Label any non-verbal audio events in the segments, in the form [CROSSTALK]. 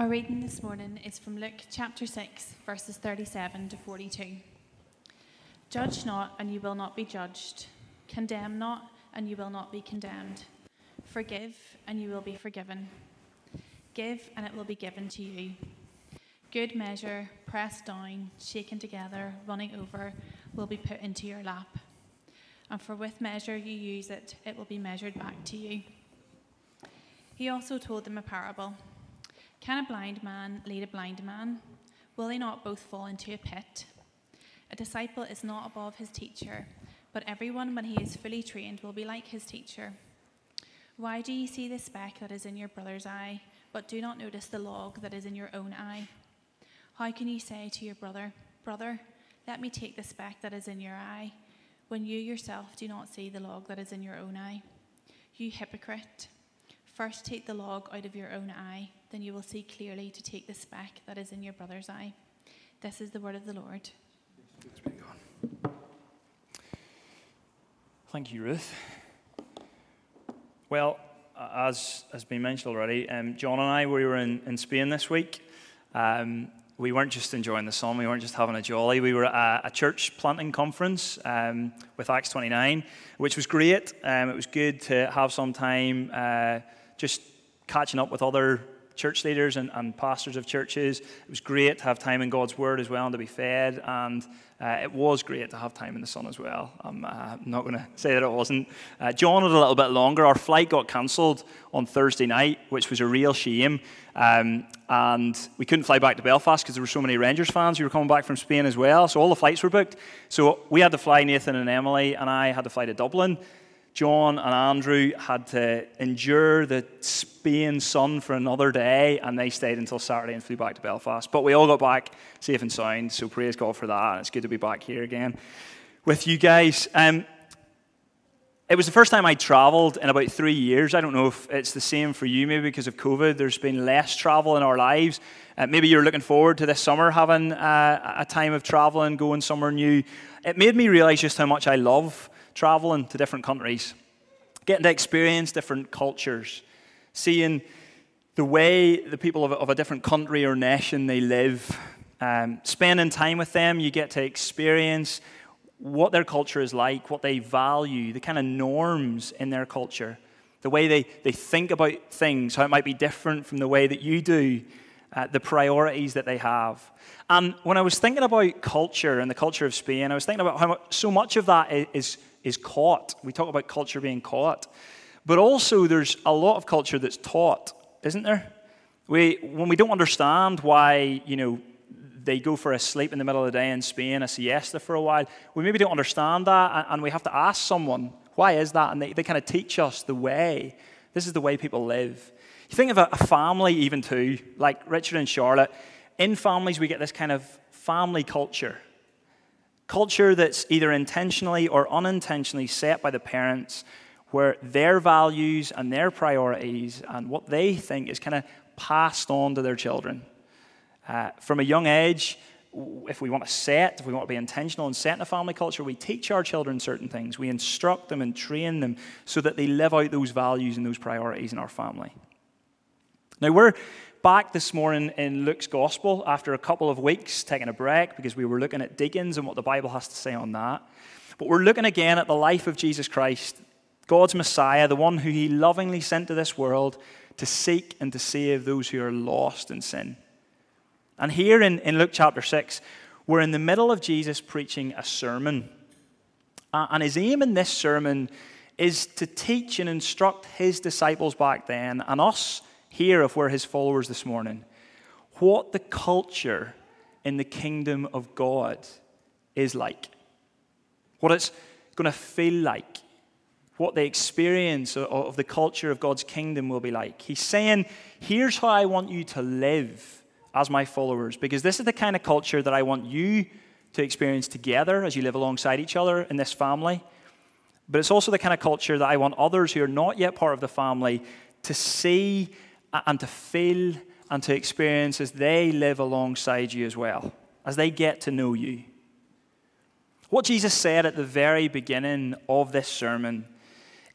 Our reading this morning is from Luke chapter 6, verses 37 to 42. Judge not, and you will not be judged. Condemn not, and you will not be condemned. Forgive, and you will be forgiven. Give, and it will be given to you. Good measure, pressed down, shaken together, running over, will be put into your lap. And for with measure you use it, it will be measured back to you. He also told them a parable. Can a blind man lead a blind man? Will they not both fall into a pit? A disciple is not above his teacher, but everyone, when he is fully trained, will be like his teacher. Why do you see the speck that is in your brother's eye, but do not notice the log that is in your own eye? How can you say to your brother, Brother, let me take the speck that is in your eye, when you yourself do not see the log that is in your own eye? You hypocrite! First take the log out of your own eye then you will see clearly to take the speck that is in your brother's eye. This is the word of the Lord. Thank you, Ruth. Well, as has been mentioned already, um, John and I we were in, in Spain this week. Um, we weren't just enjoying the sun, we weren't just having a jolly. We were at a, church planting conference um, with Acts 29, which was great. Um, it was good to have some time uh, just catching up with other church leaders and, and, pastors of churches. It was great to have time in God's Word as well and to be fed. And uh, it was great to have time in the sun as well. I'm uh, not going [LAUGHS] to say that it wasn't. Uh, John had a little bit longer. Our flight got cancelled on Thursday night, which was a real shame. Um, and we couldn't fly back to Belfast because there were so many Rangers fans who were coming back from Spain as well. So all the flights were booked. So we had to fly, Nathan and Emily, and I had to fly to Dublin. John and Andrew had to endure the Spain sun for another day, and they stayed until Saturday and flew back to Belfast. But we all got back safe and sound, so praise God for that. It's good to be back here again with you guys. Um, it was the first time I traveled in about three years. I don't know if it's the same for you, maybe because of COVID. There's been less travel in our lives. Uh, maybe you're looking forward to this summer having uh, a time of traveling, going somewhere new. It made me realize just how much I love traveling to different countries, getting to experience different cultures, seeing the way the people of, of a different country or nation they live, um, spending time with them, you get to experience what their culture is like, what they value, the kind of norms in their culture, the way they, they think about things, how it might be different from the way that you do, uh, the priorities that they have. And when I was thinking about culture and the culture of Spain, I was thinking about how much, so much of that is, is caught. We talk about culture being caught. But also, there's a lot of culture that's taught, isn't there? We, when we don't understand why, you know, they go for a sleep in the middle of the day in Spain, a siesta for a while, we maybe don't understand that, and we have to ask someone, why is that? And they, they kind of teach us the way. This is the way people live. You think of a, a family, even too, like Richard and Charlotte. In families, we get this kind of family culture Culture that's either intentionally or unintentionally set by the parents, where their values and their priorities and what they think is kind of passed on to their children. Uh, from a young age, if we want to set, if we want to be intentional and set in a family culture, we teach our children certain things. We instruct them and train them so that they live out those values and those priorities in our family. Now, we're back this morning in Luke's Gospel after a couple of weeks taking a break because we were looking at deacons and what the Bible has to say on that. But we're looking again at the life of Jesus Christ, God's Messiah, the one who he lovingly sent to this world to seek and to save those who are lost in sin. And here in, in Luke chapter 6, we're in the middle of Jesus preaching a sermon. Uh, and his aim in this sermon is to teach and instruct his disciples back then and us here, if we're his followers this morning, what the culture in the kingdom of God is like, what it's going to feel like, what the experience of the culture of God's kingdom will be like. He's saying, Here's how I want you to live as my followers, because this is the kind of culture that I want you to experience together as you live alongside each other in this family. But it's also the kind of culture that I want others who are not yet part of the family to see and to feel and to experience as they live alongside you as well, as they get to know you. What Jesus said at the very beginning of this sermon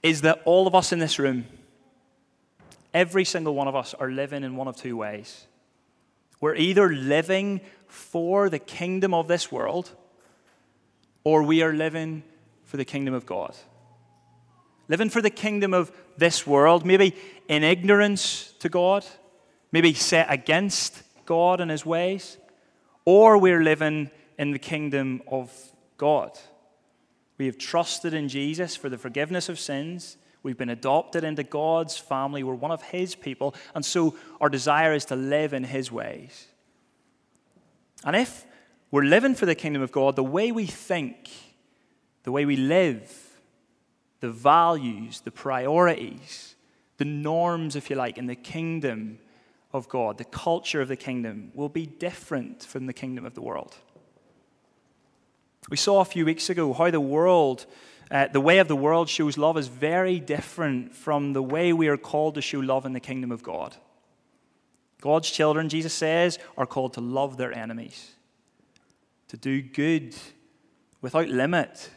is that all of us in this room, every single one of us, are living in one of two ways. We're either living for the kingdom of this world or we are living for the kingdom of God. Living for the kingdom of this world, maybe in ignorance to God, maybe set against God and his ways, or we're living in the kingdom of God. We have trusted in Jesus for the forgiveness of sins. We've been adopted into God's family. We're one of His people. And so our desire is to live in His ways. And if we're living for the kingdom of God, the way we think, the way we live, the values, the priorities, the norms, if you like, in the kingdom of God, the culture of the kingdom, will be different from the kingdom of the world. We saw a few weeks ago how the world, uh, the way of the world shows love is very different from the way we are called to show love in the kingdom of God. God's children, Jesus says, are called to love their enemies, to do good without limit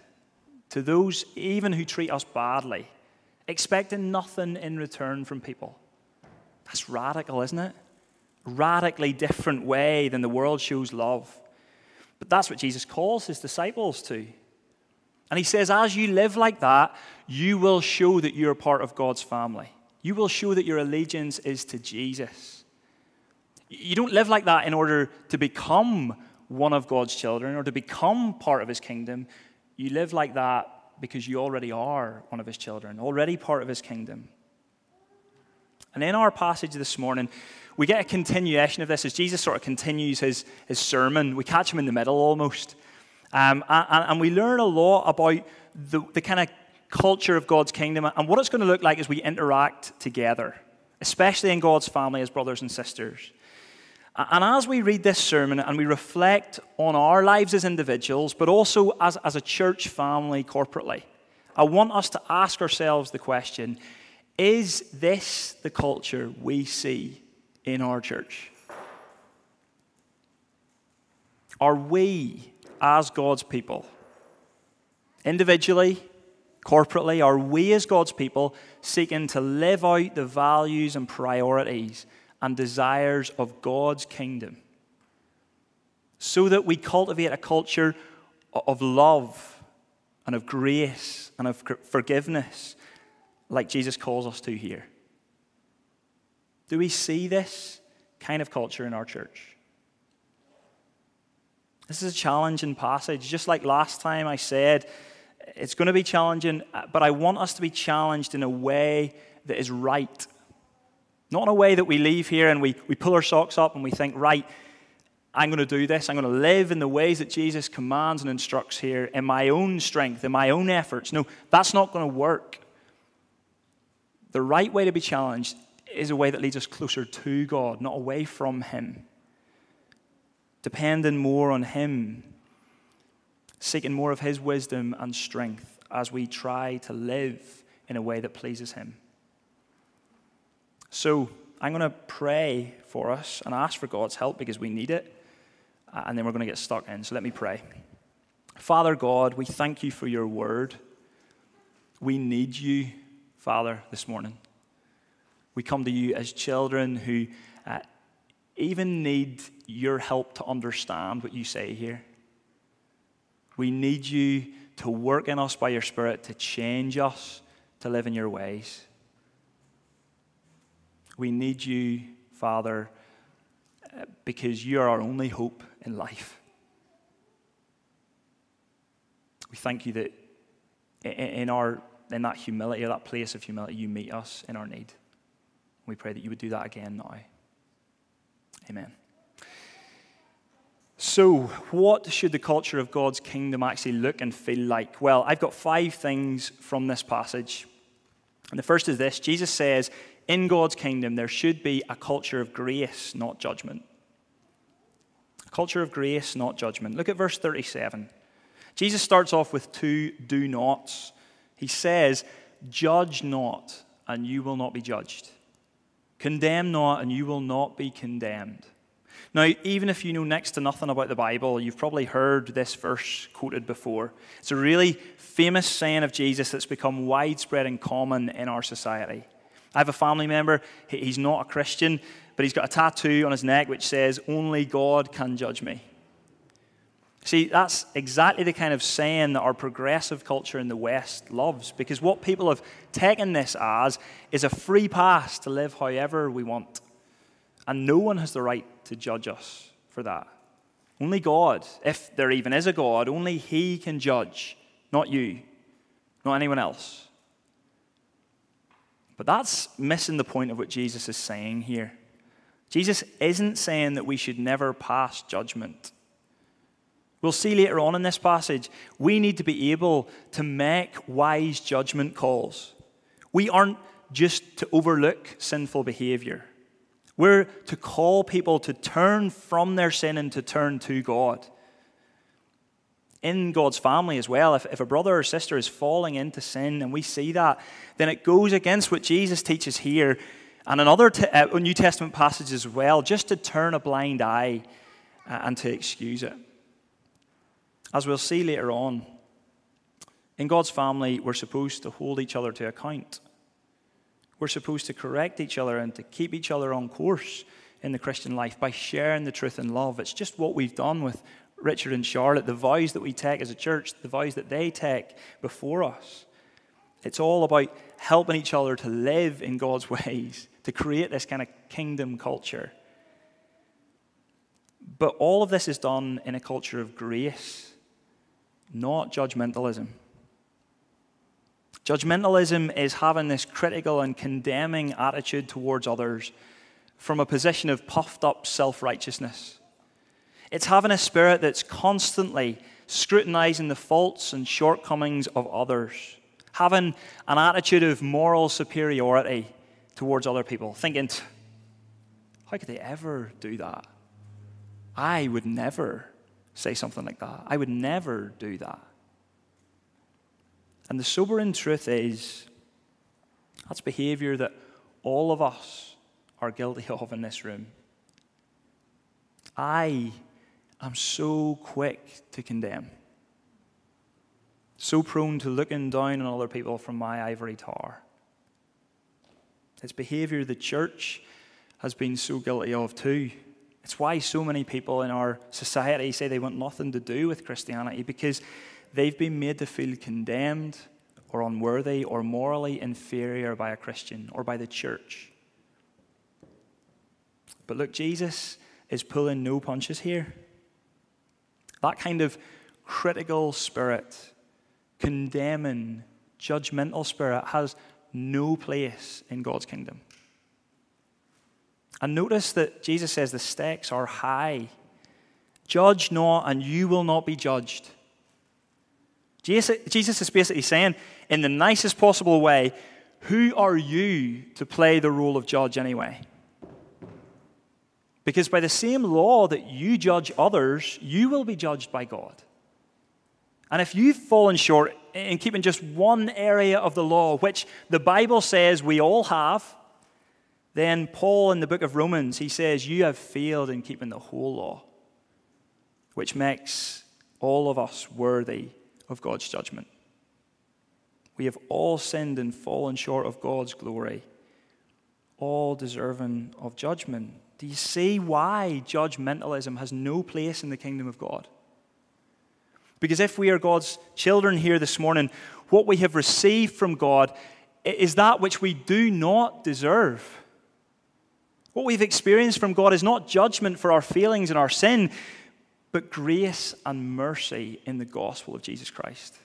to those even who treat us badly, expecting nothing in return from people. That's radical, isn't it? Radically different way than the world shows love. But that's what Jesus calls his disciples to. And he says, as you live like that, you will show that you're part of God's family. You will show that your allegiance is to Jesus. You don't live like that in order to become one of God's children or to become part of his kingdom. You live like that because you already are one of his children, already part of his kingdom. And in our passage this morning, we get a continuation of this as Jesus sort of continues his, his sermon. We catch him in the middle almost. Um, and, and, we learn a lot about the, the kind of culture of God's kingdom and what it's going to look like as we interact together, especially in God's family as brothers and sisters. And as we read this sermon and we reflect on our lives as individuals, but also as, as a church family corporately, I want us to ask ourselves the question is this the culture we see in our church? Are we, as God's people, individually, corporately, are we as God's people seeking to live out the values and priorities and desires of God's kingdom so that we cultivate a culture of love and of grace and of forgiveness like Jesus calls us to here? Do we see this kind of culture in our church? This is a challenging passage. Just like last time I said, it's going to be challenging, but I want us to be challenged in a way that is right. Not in a way that we leave here and we, we pull our socks up and we think, right, I'm going to do this. I'm going to live in the ways that Jesus commands and instructs here in my own strength, in my own efforts. No, that's not going to work. The right way to be challenged is a way that leads us closer to God, not away from Him. Depending more on Him, seeking more of His wisdom and strength as we try to live in a way that pleases Him. So, I'm going to pray for us and ask for God's help because we need it, and then we're going to get stuck in. So, let me pray. Father God, we thank you for your word. We need you, Father, this morning. We come to you as children who uh, even need your help to understand what you say here. We need you to work in us by your Spirit to change us to live in your ways. We need you, Father, uh, because you are our only hope in life. We thank you that in, our, in that humility, that place of humility, you meet us in our need. We pray that you would do that again now. Amen. So, what should the culture of God's kingdom actually look and feel like? Well, I've got five things from this passage. And the first is this Jesus says, in God's kingdom, there should be a culture of grace, not judgment. A culture of grace, not judgment. Look at verse 37. Jesus starts off with two do nots. He says, Judge not, and you will not be judged. Condemn not, and you will not be condemned. Now, even if you know next to nothing about the Bible, you've probably heard this verse quoted before. It's a really famous saying of Jesus that's become widespread and common in our society. I have a family member, he's not a Christian, but he's got a tattoo on his neck which says, Only God can judge me. See, that's exactly the kind of saying that our progressive culture in the West loves, because what people have taken this as is a free pass to live however we want. And no one has the right to judge us for that. Only God, if there even is a God, only He can judge, not you, not anyone else. But that's missing the point of what Jesus is saying here. Jesus isn't saying that we should never pass judgment. We'll see later on in this passage, we need to be able to make wise judgment calls. We aren't just to overlook sinful behavior. We're to call people to turn from their sin and to turn to God. In God's family as well, if, if a brother or sister is falling into sin and we see that, then it goes against what Jesus teaches here and another uh, New Testament passage as well, just to turn a blind eye uh, and to excuse it. As we'll see later on, in God's family, we're supposed to hold each other to account. We're supposed to correct each other and to keep each other on course in the Christian life by sharing the truth in love. It's just what we've done with Richard and Charlotte, the vows that we take as a church, the vows that they take before us. It's all about helping each other to live in God's [LAUGHS] ways, to create this kind of kingdom culture. But all of this is done in a culture of grace not judgmentalism. Judgmentalism is having this critical and condemning attitude towards others from a position of puffed up self righteousness. It's having a spirit that's constantly scrutinizing the faults and shortcomings of others, having an attitude of moral superiority towards other people, thinking, how could they ever do that? I would never say something like that. I would never do that. And the sobering truth is that's behavior that all of us are guilty [LAUGHS] of in this room. I am so quick to condemn, so prone to looking down on other people from my ivory tower. It's behavior the church has been so guilty of too. It's why so many people in our society say they want nothing to do with Christianity because they've been made to feel condemned or unworthy or morally inferior by a Christian or by the church. But look, Jesus is pulling no punches here. That kind of critical spirit, condemning, judgmental spirit has no place in God's kingdom. And notice that Jesus says the stakes are high. Judge not, and you will not be judged. Jesus is basically saying, in the nicest possible way, who are you to play the role of judge anyway? Because by the same law that you judge others, you will be judged by God. And if you've fallen short in keeping just one area of the law, which the Bible says we all have, then Paul in the book of Romans, he says, You have failed in keeping the whole law, which makes all of us worthy of God's judgment. We have all sinned and fallen short of God's glory, all deserving of judgment. Do you see why judgmentalism has no place in the kingdom of God? Because if we are God's children here this morning, what we have received from God is that which we do not deserve. What we've experienced from God is not judgment for our failings and our sin, but grace and mercy in the gospel of Jesus Christ.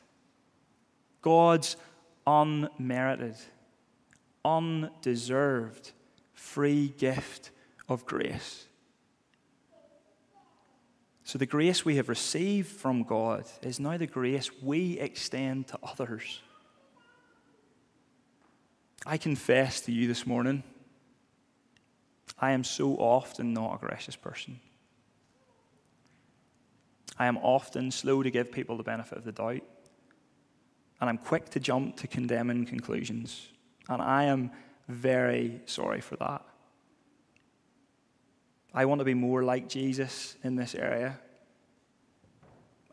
God's unmerited, undeserved, free gift of grace. So, the grace we have received from God is now the grace we extend to others. I confess to you this morning I am so often not a gracious person. I am often slow to give people the benefit of the doubt. And I'm quick to jump to condemning conclusions. And I am very sorry for that. I want to be more like Jesus in this area.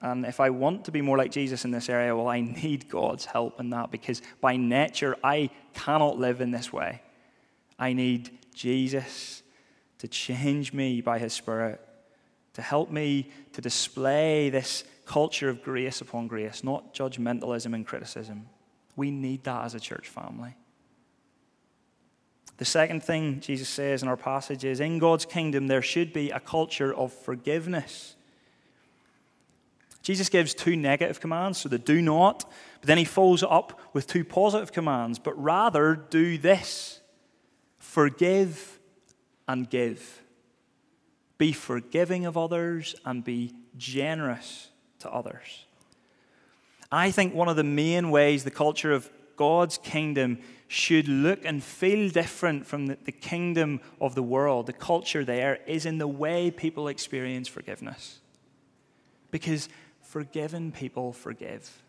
And if I want to be more like Jesus in this area, well, I need God's help in that because by nature, I cannot live in this way. I need Jesus to change me by His Spirit, to help me to display this culture of grace upon grace, not judgmentalism and criticism. We need that as a church family. The second thing Jesus says in our passage is in God's kingdom, there should be a culture of forgiveness. Jesus gives two negative commands, so the do not, but then he follows it up with two positive commands, but rather do this forgive and give. Be forgiving of others and be generous to others. I think one of the main ways the culture of God's kingdom should look and feel different from the, the, kingdom of the world, the culture there, is in the way people experience forgiveness. Because forgiven people forgive.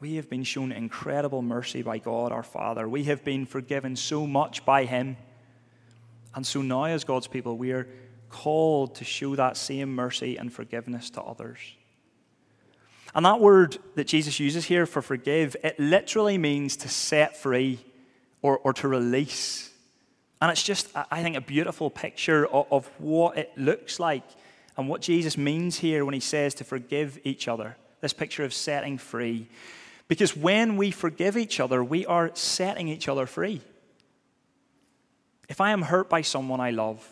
We have been shown incredible mercy by God our Father. We have been forgiven so much by Him. And so now, as God's people, we are called to show that same mercy and forgiveness to others. And that word that Jesus uses here for forgive, it literally means to set free or, or to release. And it's just, I think, a beautiful picture of, of what it looks like and what Jesus means here when he says to forgive each other. This picture of setting free. Because when we forgive each other, we are setting each other free. If I am hurt by someone I love,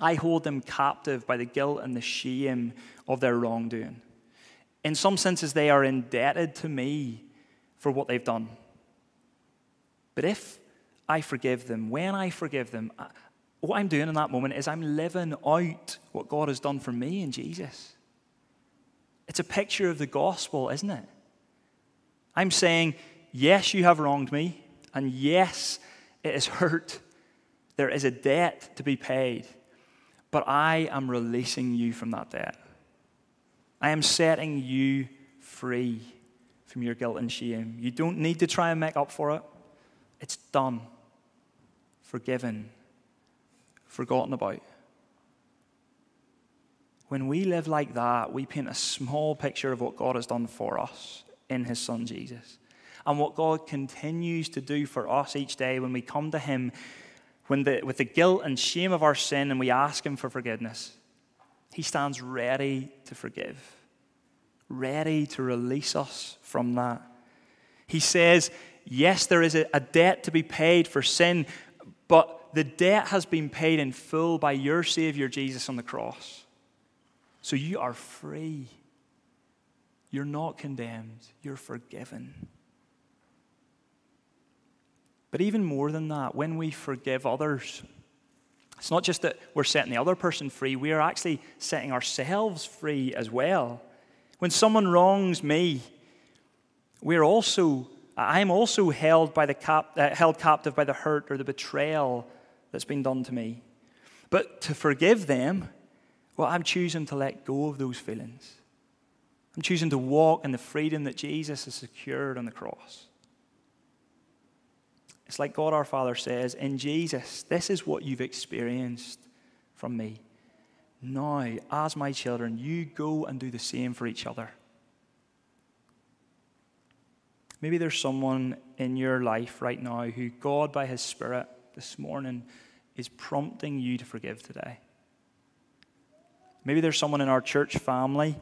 I hold them captive by the guilt and the shame of their wrongdoing. In some senses, they are indebted to me for what they've done. But if I forgive them, when I forgive them, what I'm doing in that moment is I'm living out what God has done for me in Jesus. It's a picture of the gospel, isn't it? I'm saying, yes, you have wronged me, and yes, it is hurt. There is a debt to be paid, but I am releasing you from that debt. I am setting you free from your guilt and shame. You don't need to try and make up for it, it's done, forgiven, forgotten about. When we live like that, we paint a small picture of what God has done for us in His Son Jesus. And what God continues to do for us each day when we come to Him when the, with the guilt and shame of our sin and we ask Him for forgiveness. He stands ready to forgive, ready to release us from that. He says, Yes, there is a, debt to be paid for sin, but the debt has been paid in full by your Savior Jesus on the cross. So you are free. You're not condemned, you're forgiven. But even more than that, when we forgive others, it's not just that we're setting the other person free, we are actually setting ourselves free as well. When someone wrongs me, we're also, I'm also held, by the cap, uh, held captive by the hurt or the betrayal that's been done to me. But to forgive them, well, I'm choosing to let go of those feelings. I'm choosing to walk in the freedom that Jesus has secured on the cross. It's like God our Father says, in Jesus, this is what you've experienced from me. Now, as my children, you go and do the same for each other. Maybe there's someone in your life right now who God, by His Spirit, this morning is prompting you to forgive today. Maybe there's someone in our church family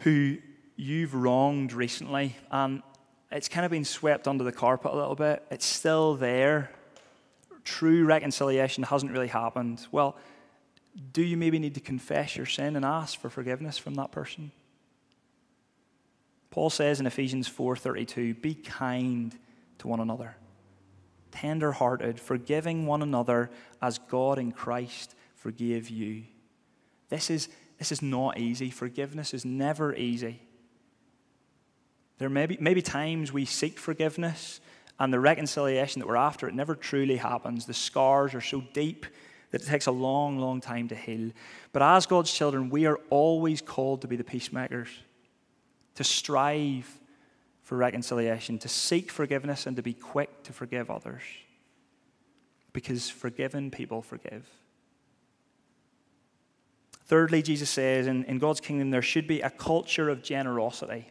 who you've wronged recently and it's kind of been swept under the carpet a little bit. It's still there. True reconciliation hasn't really happened. Well, do you maybe need to confess your sin and ask for forgiveness from that person? Paul says in Ephesians 4:32, "Be kind to one another, tender-hearted, forgiving one another as God in Christ forgave you." This is this is not easy. Forgiveness is never easy. There may be, may be times we seek forgiveness and the reconciliation that we're after, it never truly happens. The scars are so deep that it takes a long, long time to heal. But as God's children, we are always called to be the peacemakers, to strive for reconciliation, to seek forgiveness, and to be quick to forgive others. Because forgiven people forgive. Thirdly, Jesus says in, in God's kingdom, there should be a culture of generosity.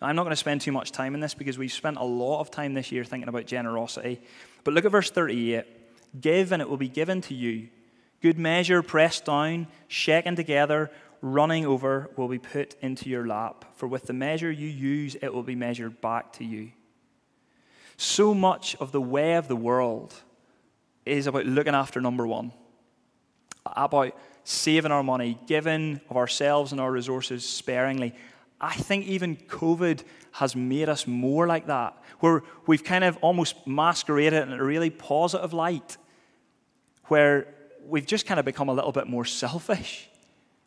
Now, I'm not going to spend too much time in this because we've spent a lot of time this year thinking about generosity. But look at verse 38 Give, and it will be given to you. Good measure, pressed down, shaken together, running over, will be put into your lap. For with the measure you use, it will be measured back to you. So much of the way of the world is about looking after number one, about saving our money, giving of ourselves and our resources sparingly. I think even COVID has made us more like that, where we've kind of almost masqueraded in a really positive light, where we've just kind of become a little bit more selfish.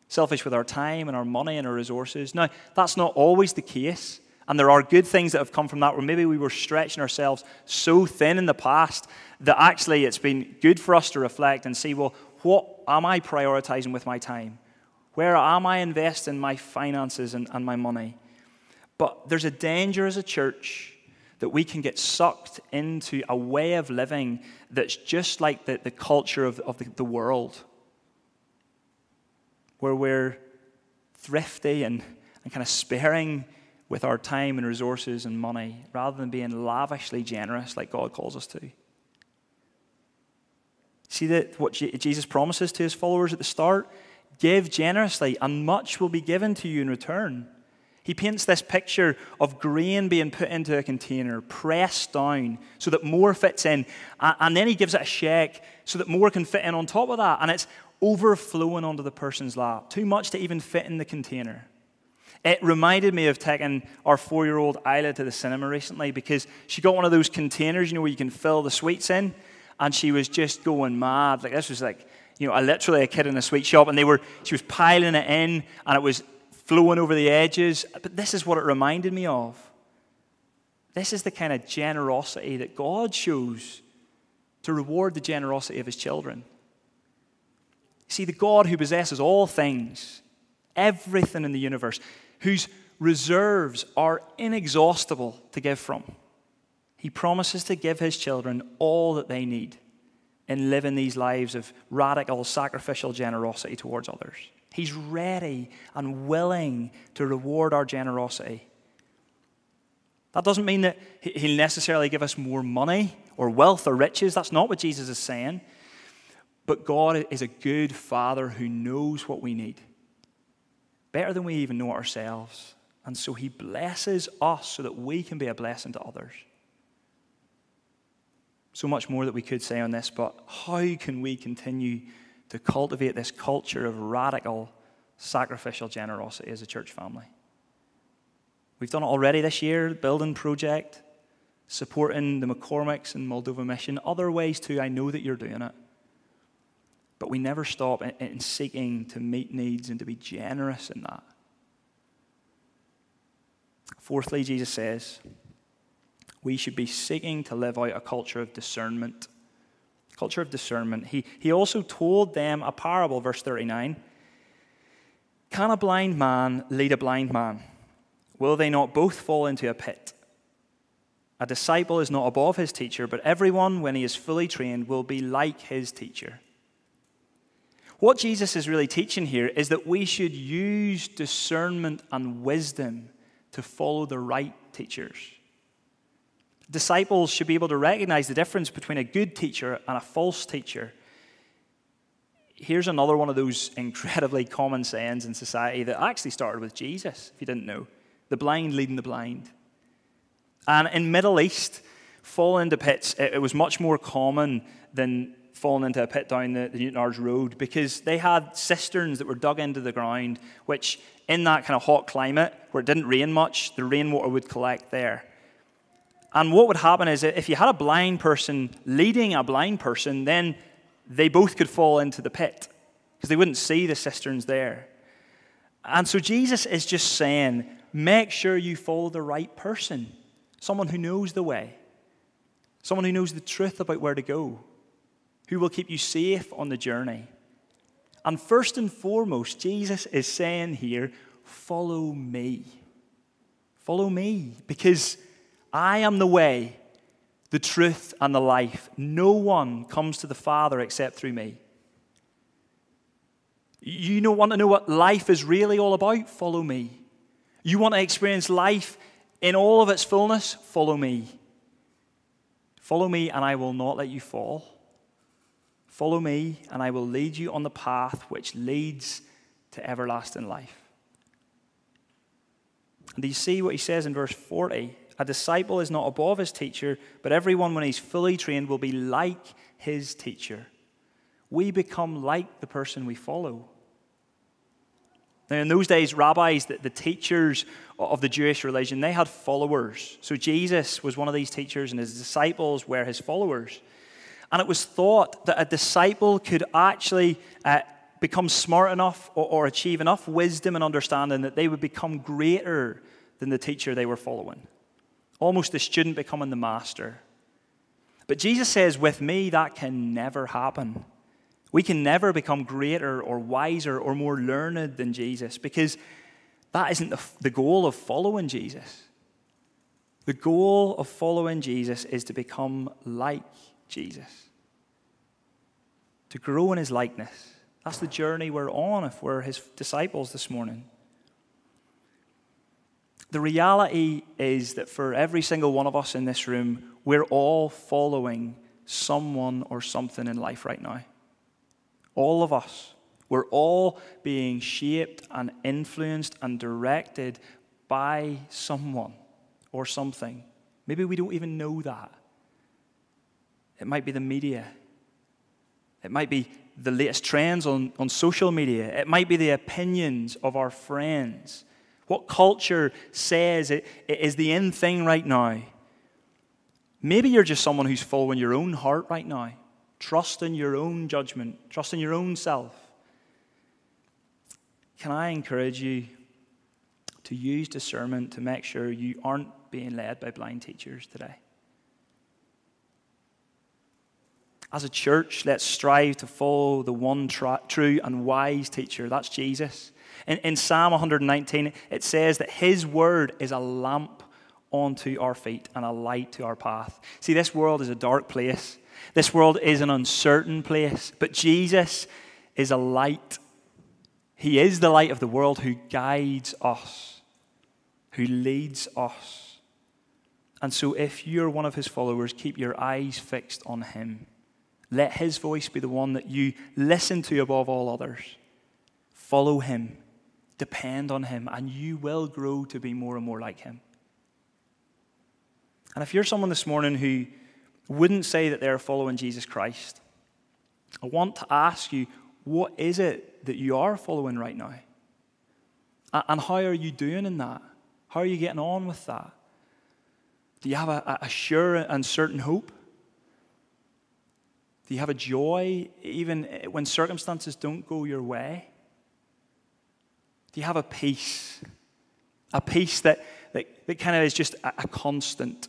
Selfish with our time and our money and our resources. Now, that's not always the case. And there are good things that have come from that, where maybe we were stretching ourselves so thin in the past that actually it's been good for us to reflect and see, well, what am I prioritizing with my time? Where am I investing my finances and, and my money? But there's a danger as a church that we can get sucked into a way of living that's just like the, the culture of, of the, the world, where we're thrifty and, and kind of sparing with our time and resources and money rather than being lavishly generous like God calls us to. See that what Jesus promises to his followers at the start? Give generously, and much will be given to you in return. He paints this picture of grain being put into a container, pressed down so that more fits in, and then he gives it a shake so that more can fit in on top of that, and it's overflowing onto the person's lap. Too much to even fit in the container. It reminded me of taking our four year old Isla to the cinema recently because she got one of those containers, you know, where you can fill the sweets in and she was just going mad. Like this was like, you know, literally a kid in a sweet shop, and they were, she was piling it in, and it was flowing over the edges. But this is what it reminded me of. This is the kind of generosity that God shows to reward the generosity of his children. See, the God who possesses all things, everything in the universe, whose reserves are inexhaustible to give from. He promises to give his children all that they need in living these lives of radical, sacrificial generosity towards others. He's ready and willing to reward our generosity. That doesn't mean that he'll necessarily give us more money or wealth or riches. That's not what Jesus is saying. But God is a good Father who knows what we need better than we even know ourselves. And so he blesses us so that we can be a blessing to others. So much more that we could say on this, but how can we continue to cultivate this culture of radical sacrificial generosity as a church family? We've done it already this year, building project, supporting the McCormicks and Moldova Mission. Other ways too, I know that you're doing it. But we never stop in, in seeking to meet needs and to be generous in that. Fourthly, Jesus says, we should be seeking to live out a culture of discernment. Culture of discernment. He, he also told them a parable, verse 39. Can a blind man lead a blind man? Will they not both fall into a pit? A disciple is not above his teacher, but everyone, when he is fully trained, will be like his teacher. What Jesus is really teaching here is that we should use discernment and wisdom to follow the right teachers. Disciples should be able to recognize the difference between a good teacher and a false teacher. Here's another one of those [LAUGHS] incredibly common sayings in society that actually started with Jesus, if you didn't know the blind leading the blind. And in Middle East, falling into pits, it was much more common than falling into a pit down the, the Newtownards Road because they had cisterns that were dug into the ground, which in that kind of hot climate where it didn't rain much, the rainwater would collect there. And what would happen is if you had a blind person leading a blind person, then they both could fall into the pit because they wouldn't see the cisterns there. And so Jesus is just saying, make sure you follow the right person, someone who knows the way, someone who knows the truth about where to go, who will keep you safe on the journey. And first and foremost, Jesus is saying here, follow me. Follow me because I am the way, the truth, and the life. No one comes to the Father except through me. You don't want to know what life is really all about? Follow me. You want to experience life in all of its fullness? Follow me. Follow me, and I will not let you fall. Follow me, and I will lead you on the path which leads to everlasting life. And do you see what he says in verse 40? A disciple is not above his teacher, but everyone, when he's fully trained, will be like his teacher. We become like the person we follow. Now, in those days, rabbis, the, teachers of the Jewish religion, they had followers. So Jesus was one of these teachers, and his disciples were his followers. And it was thought that a disciple could actually uh, become smart enough or, or achieve enough wisdom and understanding that they would become greater than the teacher they were following. Almost the student becoming the master. But Jesus says, with me, that can never happen. We can never become greater or wiser or more learned than Jesus because that isn't the, the goal of following Jesus. The goal of following Jesus is to become like Jesus, to grow in his likeness. That's the journey we're on if we're his disciples this morning. The reality is that for every single one of us in this room, we're all following someone or something in life right now. All of us. We're all being shaped and influenced and directed by someone or something. Maybe we don't even know that. It might be the media. It might be the latest trends on, on social media. It might be the opinions of our friends. What culture says it, it is the in thing right now. Maybe you're just someone who's following your own heart right now. Trust in your own judgment, trust in your own self. Can I encourage you to use discernment to make sure you aren't being led by blind teachers today? As a church, let's strive to follow the one tra- true and wise teacher. That's Jesus. In, in Psalm 119, it says that his word is a lamp onto our feet and a light to our path. See, this world is a dark place. This world is an uncertain place, but Jesus is a light. He is the light of the world who guides us, who leads us. And so, if you're one of his followers, keep your eyes fixed on him. Let his voice be the one that you listen to above all others. Follow him, depend on him, and you will grow to be more and more like him. And if you're someone this morning who wouldn't say that they're following Jesus Christ, I want to ask you, what is it that you are following right now? And how are you doing in that? How are you getting on with that? Do you have a, a sure and certain hope? Do you have a joy even when circumstances don't go your way? Do you have a peace? A peace that, that, that kind of is just a, a constant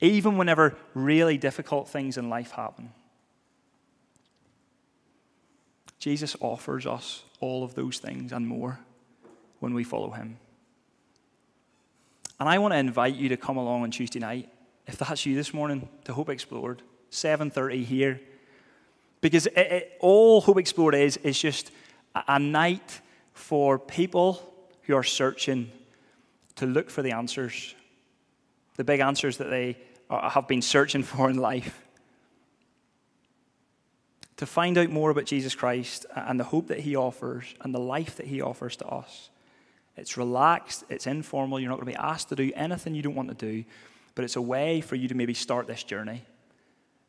even whenever really difficult things in life happen. Jesus offers us all of those things and more when we follow him. And I want to invite you to come along on Tuesday night, if that's you this morning, to Hope Explored, 7.30 here. Because it, it, all Hope Explored is, is just a, a night for people who are searching to look for the answers the big answers that they have been searching [LAUGHS] for in life. To find out more about Jesus Christ and the hope that he offers and the life that he offers to us. It's relaxed, it's informal, you're not going to be asked to do anything you don't want to do, but it's a way for you to maybe start this journey.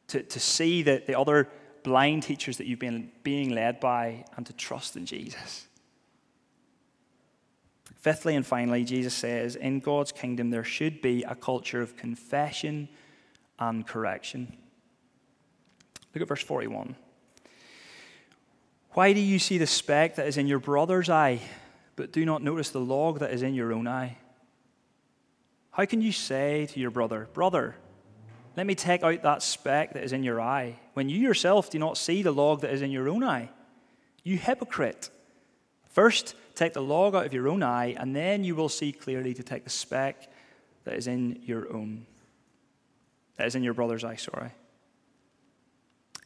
To, to see that the other blind teachers that you've been being led by and to trust in Jesus. Fifthly and finally, Jesus says, in God's kingdom, there should be a culture of confession and correction. Look at verse 41. Why do you see the speck that is in your brother's eye, but do not notice the log that is in your own eye? How can you say to your brother, Brother, let me take out that speck that is in your eye, when you yourself do not see the log that is in your own eye? You hypocrite. First, take the log out of your own eye, and then you will see clearly to take the speck that is in your own. That is in your brother's eye, sorry.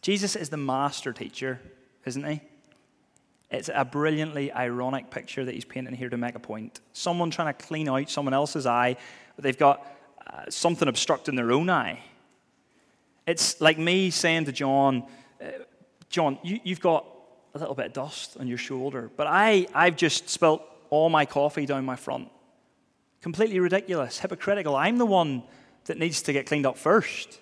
Jesus is the master teacher, isn't he? It's a brilliantly ironic picture that he's painting here to make a point. Someone trying to clean out someone else's eye, but they've got uh, something obstructing their own eye. It's like me saying to John, uh, John, you, you've got a little bit of dust on your shoulder, but I, I've just spilt all my coffee down my front. Completely ridiculous, hypocritical. I'm the one that needs to get cleaned up first.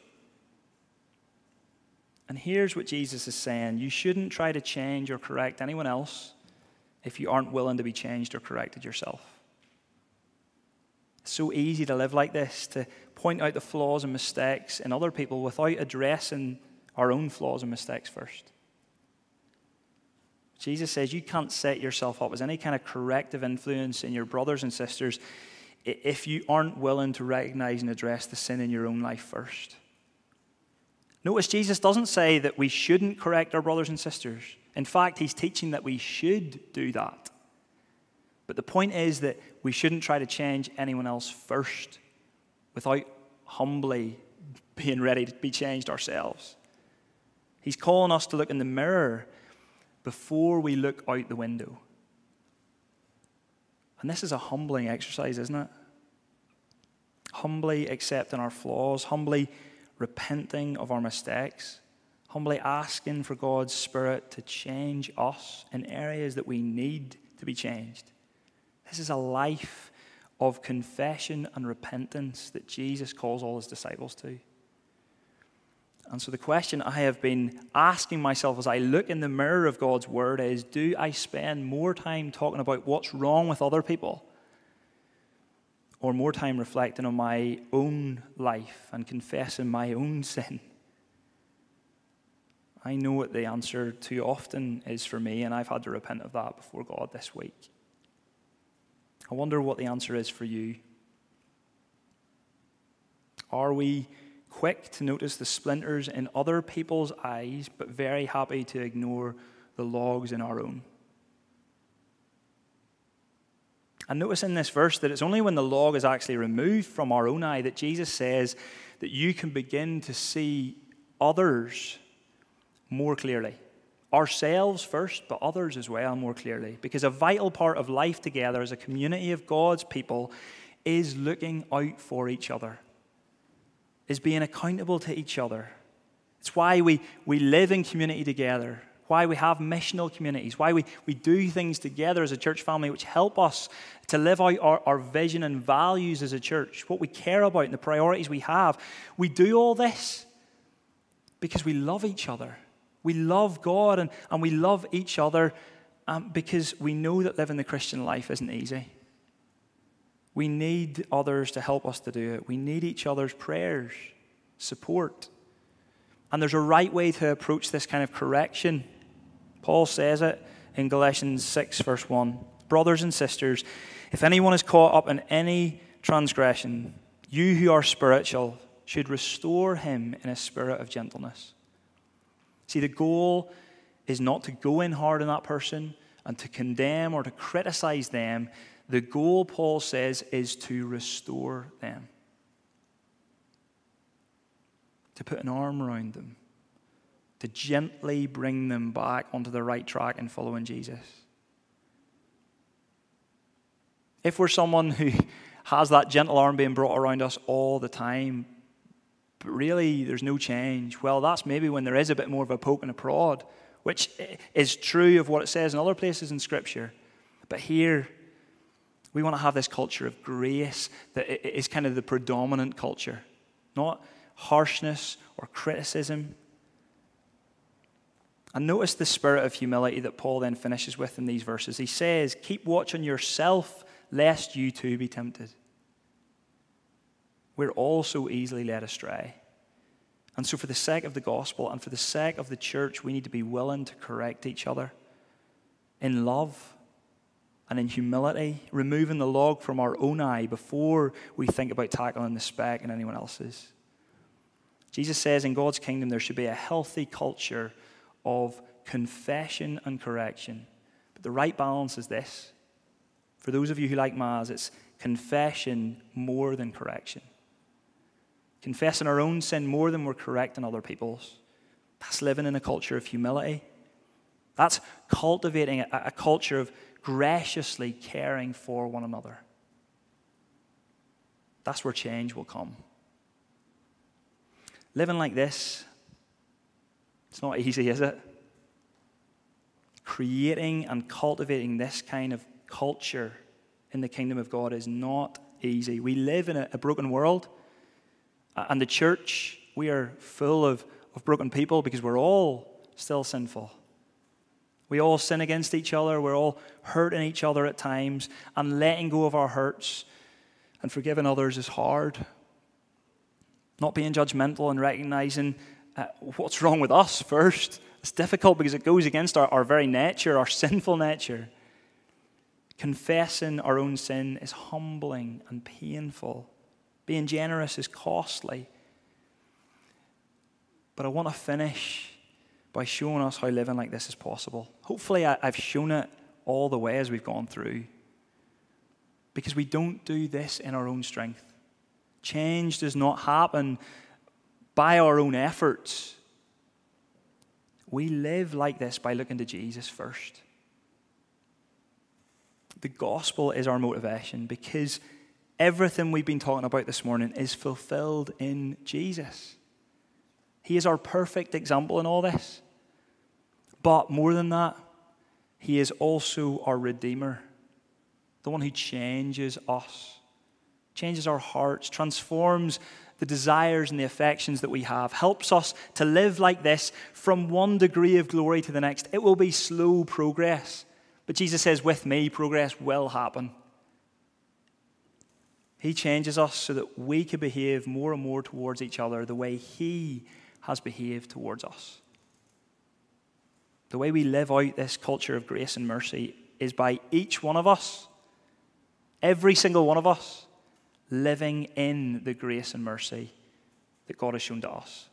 And here's what Jesus is saying you shouldn't try to change or correct anyone else if you aren't willing to be changed or corrected yourself. It's so easy to live like this, to point out the flaws and mistakes in other people without addressing our own flaws and mistakes first. Jesus says you can't set yourself up as any kind of corrective influence in your brothers and sisters if you aren't willing to recognize and address the sin in your own life first. Notice Jesus doesn't say that we shouldn't correct our brothers and sisters. In fact, he's teaching that we should do that. But the point is that we shouldn't try to change anyone else first without humbly being ready to be changed ourselves. He's calling us to look in the mirror before we look out the window. And this is a humbling exercise, isn't it? Humbly accepting our flaws, humbly repenting of our mistakes, humbly asking for God's Spirit to change us in areas that we need to be changed. This is a life of confession and repentance that Jesus calls all his disciples to. And so, the question I have been asking myself as I look in the mirror of God's Word is Do I spend more time talking about what's wrong with other people? Or more time reflecting on my own life and confessing my own [LAUGHS] sin? I know what the answer too often is for me, and I've had to repent of that before God this week. I wonder what the answer is for you. Are we quick to notice the splinters in other people's eyes, but very happy to ignore the logs in our own? And notice in this verse that it's only when the log is actually removed from our own eye that Jesus says that you can begin to see others more clearly. Ourselves first, but others as well more clearly. Because a vital part of life together as a community of God's people is looking out for each other, is being accountable to each other. It's why we, we live in community together, why we have missional communities, why we, we do things together as a church family which help us to live out our, our vision and values as a church, what we care about and the priorities we have. We do all this because we love each other we love God and, and we love each other um, because we know that living the Christian life isn't easy. We need others to help us to do it. We need each other's prayers, support. And there's a right way to approach this kind of correction. Paul says it in Galatians 6, verse 1. Brothers and sisters, if anyone is caught up in any transgression, you who are spiritual should restore him in a spirit of gentleness. See, the goal is not to go in hard on that person and to condemn or to criticize them. The goal, Paul says, is to restore them, to put an arm around them, to gently bring them back onto the right track and following Jesus. If we're someone who [LAUGHS] has that gentle arm being brought around us all the time, but really there's no change. Well, that's maybe when there is a bit more of a poke and a prod, which is true of what it says in other places in Scripture. But here, we want to have this culture of grace that is kind of the predominant culture, not harshness or criticism. And notice the spirit of humility that Paul then finishes with in these verses. He says, Keep watch on yourself, lest you too be tempted we're all so easily led astray. And so, for the sake of the gospel and for the sake of the church, we need to be willing to correct each other in love and in humility, removing the log from our own eye before we think about tackling the speck in anyone else's. Jesus says in God's kingdom there should be a healthy culture of confession and correction. But the right balance is this. For those of you who like Maz, it's confession more than correction confessing our own sin more than we're correcting other people's. That's living in a culture of humility. That's cultivating a, a culture of graciously caring for one another. That's where change will come. Living like this, it's not easy, is it? Creating and cultivating this kind of culture in the kingdom of God is not easy. We live in a, a broken world, and the church, we are full of, of broken people because we're all still sinful. We all sin against each other. We're all hurting each other at times, and letting go of our hurts and forgiving others is hard. Not being judgmental and recognizing uh, what's wrong with us first. It's difficult because it goes against our, our very nature, our [LAUGHS] sinful nature. Confessing our own sin is humbling and painful. Being generous is costly. But I want to finish by showing us how living like this is possible. Hopefully, I, have shown it all the way as we've gone through. Because we don't do this in our own strength. Change does not happen by our own efforts. We live like this by looking to Jesus first. The gospel is our motivation because everything we've been talking about this morning is fulfilled in Jesus. He is our perfect example in all this. But more than that, He is also our Redeemer, the one who changes us, changes our hearts, transforms the desires and the affections that we have, helps us to live like this from one degree of glory to the next. It will be slow progress. But Jesus says, with me, progress will happen. He changes us so that we can behave more and more towards each other the way He has behaved towards us. The way we live out this culture of grace and mercy is by each one of us, every single one of us, living in the grace and mercy that God has shown to us.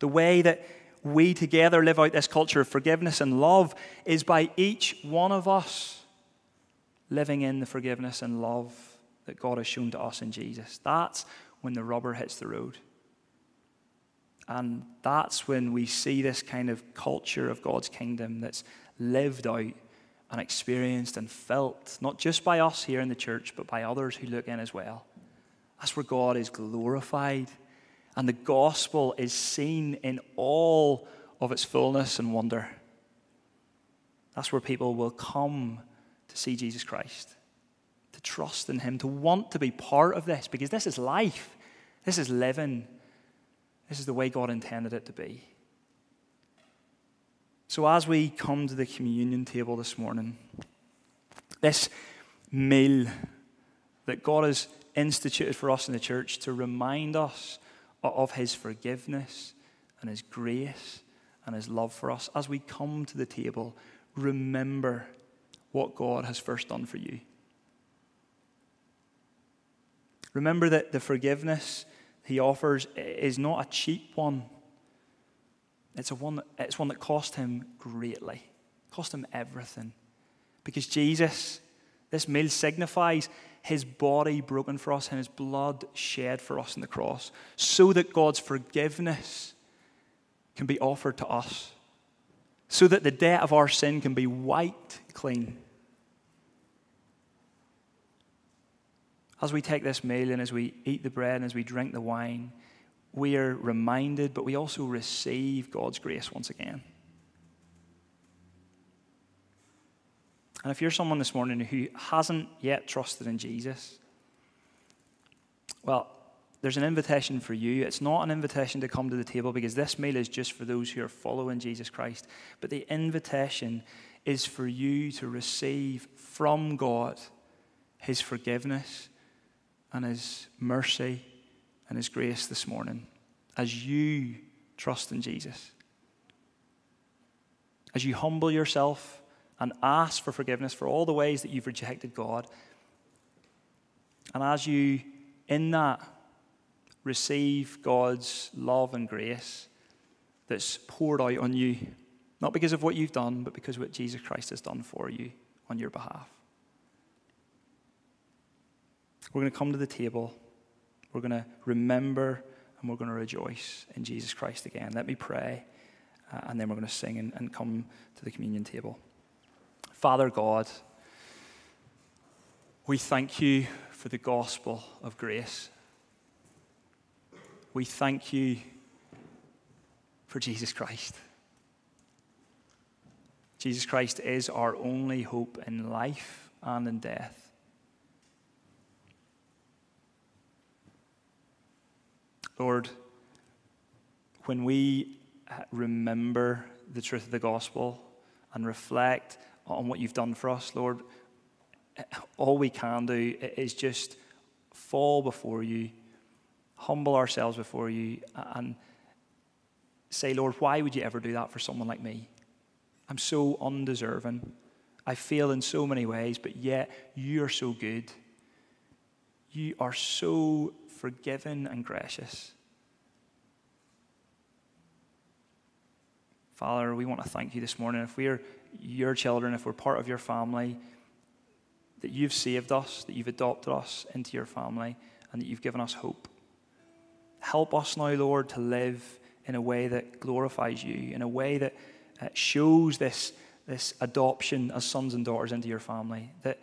The way that we together live out this culture of forgiveness and love is by each one of us living in the forgiveness and love that God has shown to us in Jesus. That's when the rubber hits the road. And that's when we see this kind of culture of God's kingdom that's lived out and experienced and felt, not just by us here in the church, but by others who look in as well. That's where God is glorified and the gospel is seen in all of its fullness and wonder. That's where people will come to see Jesus Christ, to trust in Him, to want to be part of this, because this is life. This is living. This is the way God intended it to be. So, as we come to the communion table this morning, this meal that God has instituted for us in the church to remind us of His forgiveness and His grace and His love for us, as we come to the table, remember what God has first done for you. Remember that the forgiveness he offers is not a cheap one. It's, a one that, it's one that cost him greatly, cost him everything. Because Jesus, this meal signifies his body broken for us and his blood shed for us on the cross, so that God's forgiveness can be offered to us, so that the debt of our sin can be wiped clean. As we take this meal and as we eat the bread and as we drink the wine, we are reminded, but we also receive God's grace once again. And if you're someone this morning who hasn't yet trusted in Jesus, well, there's an invitation for you. It's not an invitation to come to the table because this meal is just for those who are following Jesus Christ. But the invitation is for you to receive from God his forgiveness and His mercy and His grace this morning as you trust in Jesus. As you humble yourself and ask for forgiveness for all the ways that you've rejected God. And as you, in that, receive God's love and grace that's poured out on you, not because of what you've done, but because of what Jesus Christ has done for you on your behalf. We're going to come to the table. We're going to remember and we're going to rejoice in Jesus Christ again. Let me pray, uh, and then we're going to sing and, and come to the communion table. Father God, we thank you for the gospel of grace. we thank you for Jesus Christ. Jesus Christ is our only hope in life and in death. Lord, when we uh, remember the truth of the gospel and reflect on what you've done for us, Lord, all we can do is just fall before you, humble ourselves before you, and say, Lord, why would you ever do that for someone like me? I'm so undeserving. I fail in so many ways, but yet you are so good. You are so forgiving and gracious. Father, we want to thank you this morning. If we're your children, if we're part of your family, that you've saved us, that you've adopted us into your family, and that you've given us hope. Help us now, Lord, to live in a way that glorifies you, in a way that uh, shows this, this adoption as sons and daughters into your family, that,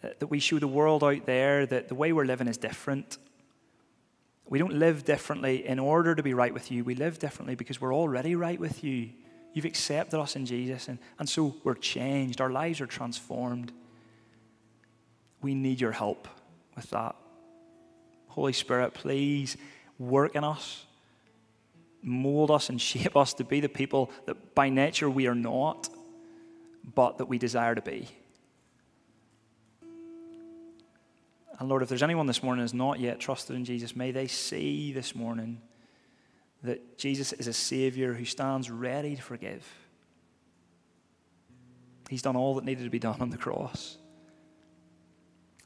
that we show the world out there that the way we're living is different. We don't live differently in order to be right with you. We live differently because we're already right with you. You've accepted us in Jesus, and, and so we're changed. Our lives are transformed. We need your help with that. Holy Spirit, please work in us, mold us, and [LAUGHS] shape us to be the people that by nature we are not, but that we desire to be. And Lord, if there's anyone this morning who's not yet trusted in Jesus, may they see this morning that Jesus is a Savior who stands ready to forgive. He's done all that needed to be done on the cross.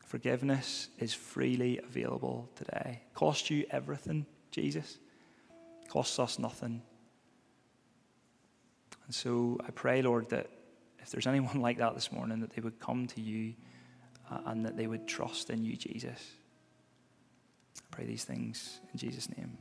Forgiveness is freely available today. Cost you everything, Jesus. Costs us nothing. And so I pray, Lord, that if there's anyone [LAUGHS] like that this morning, that they would come to you Uh, and that they would trust in you, Jesus. I pray these things in Jesus' name.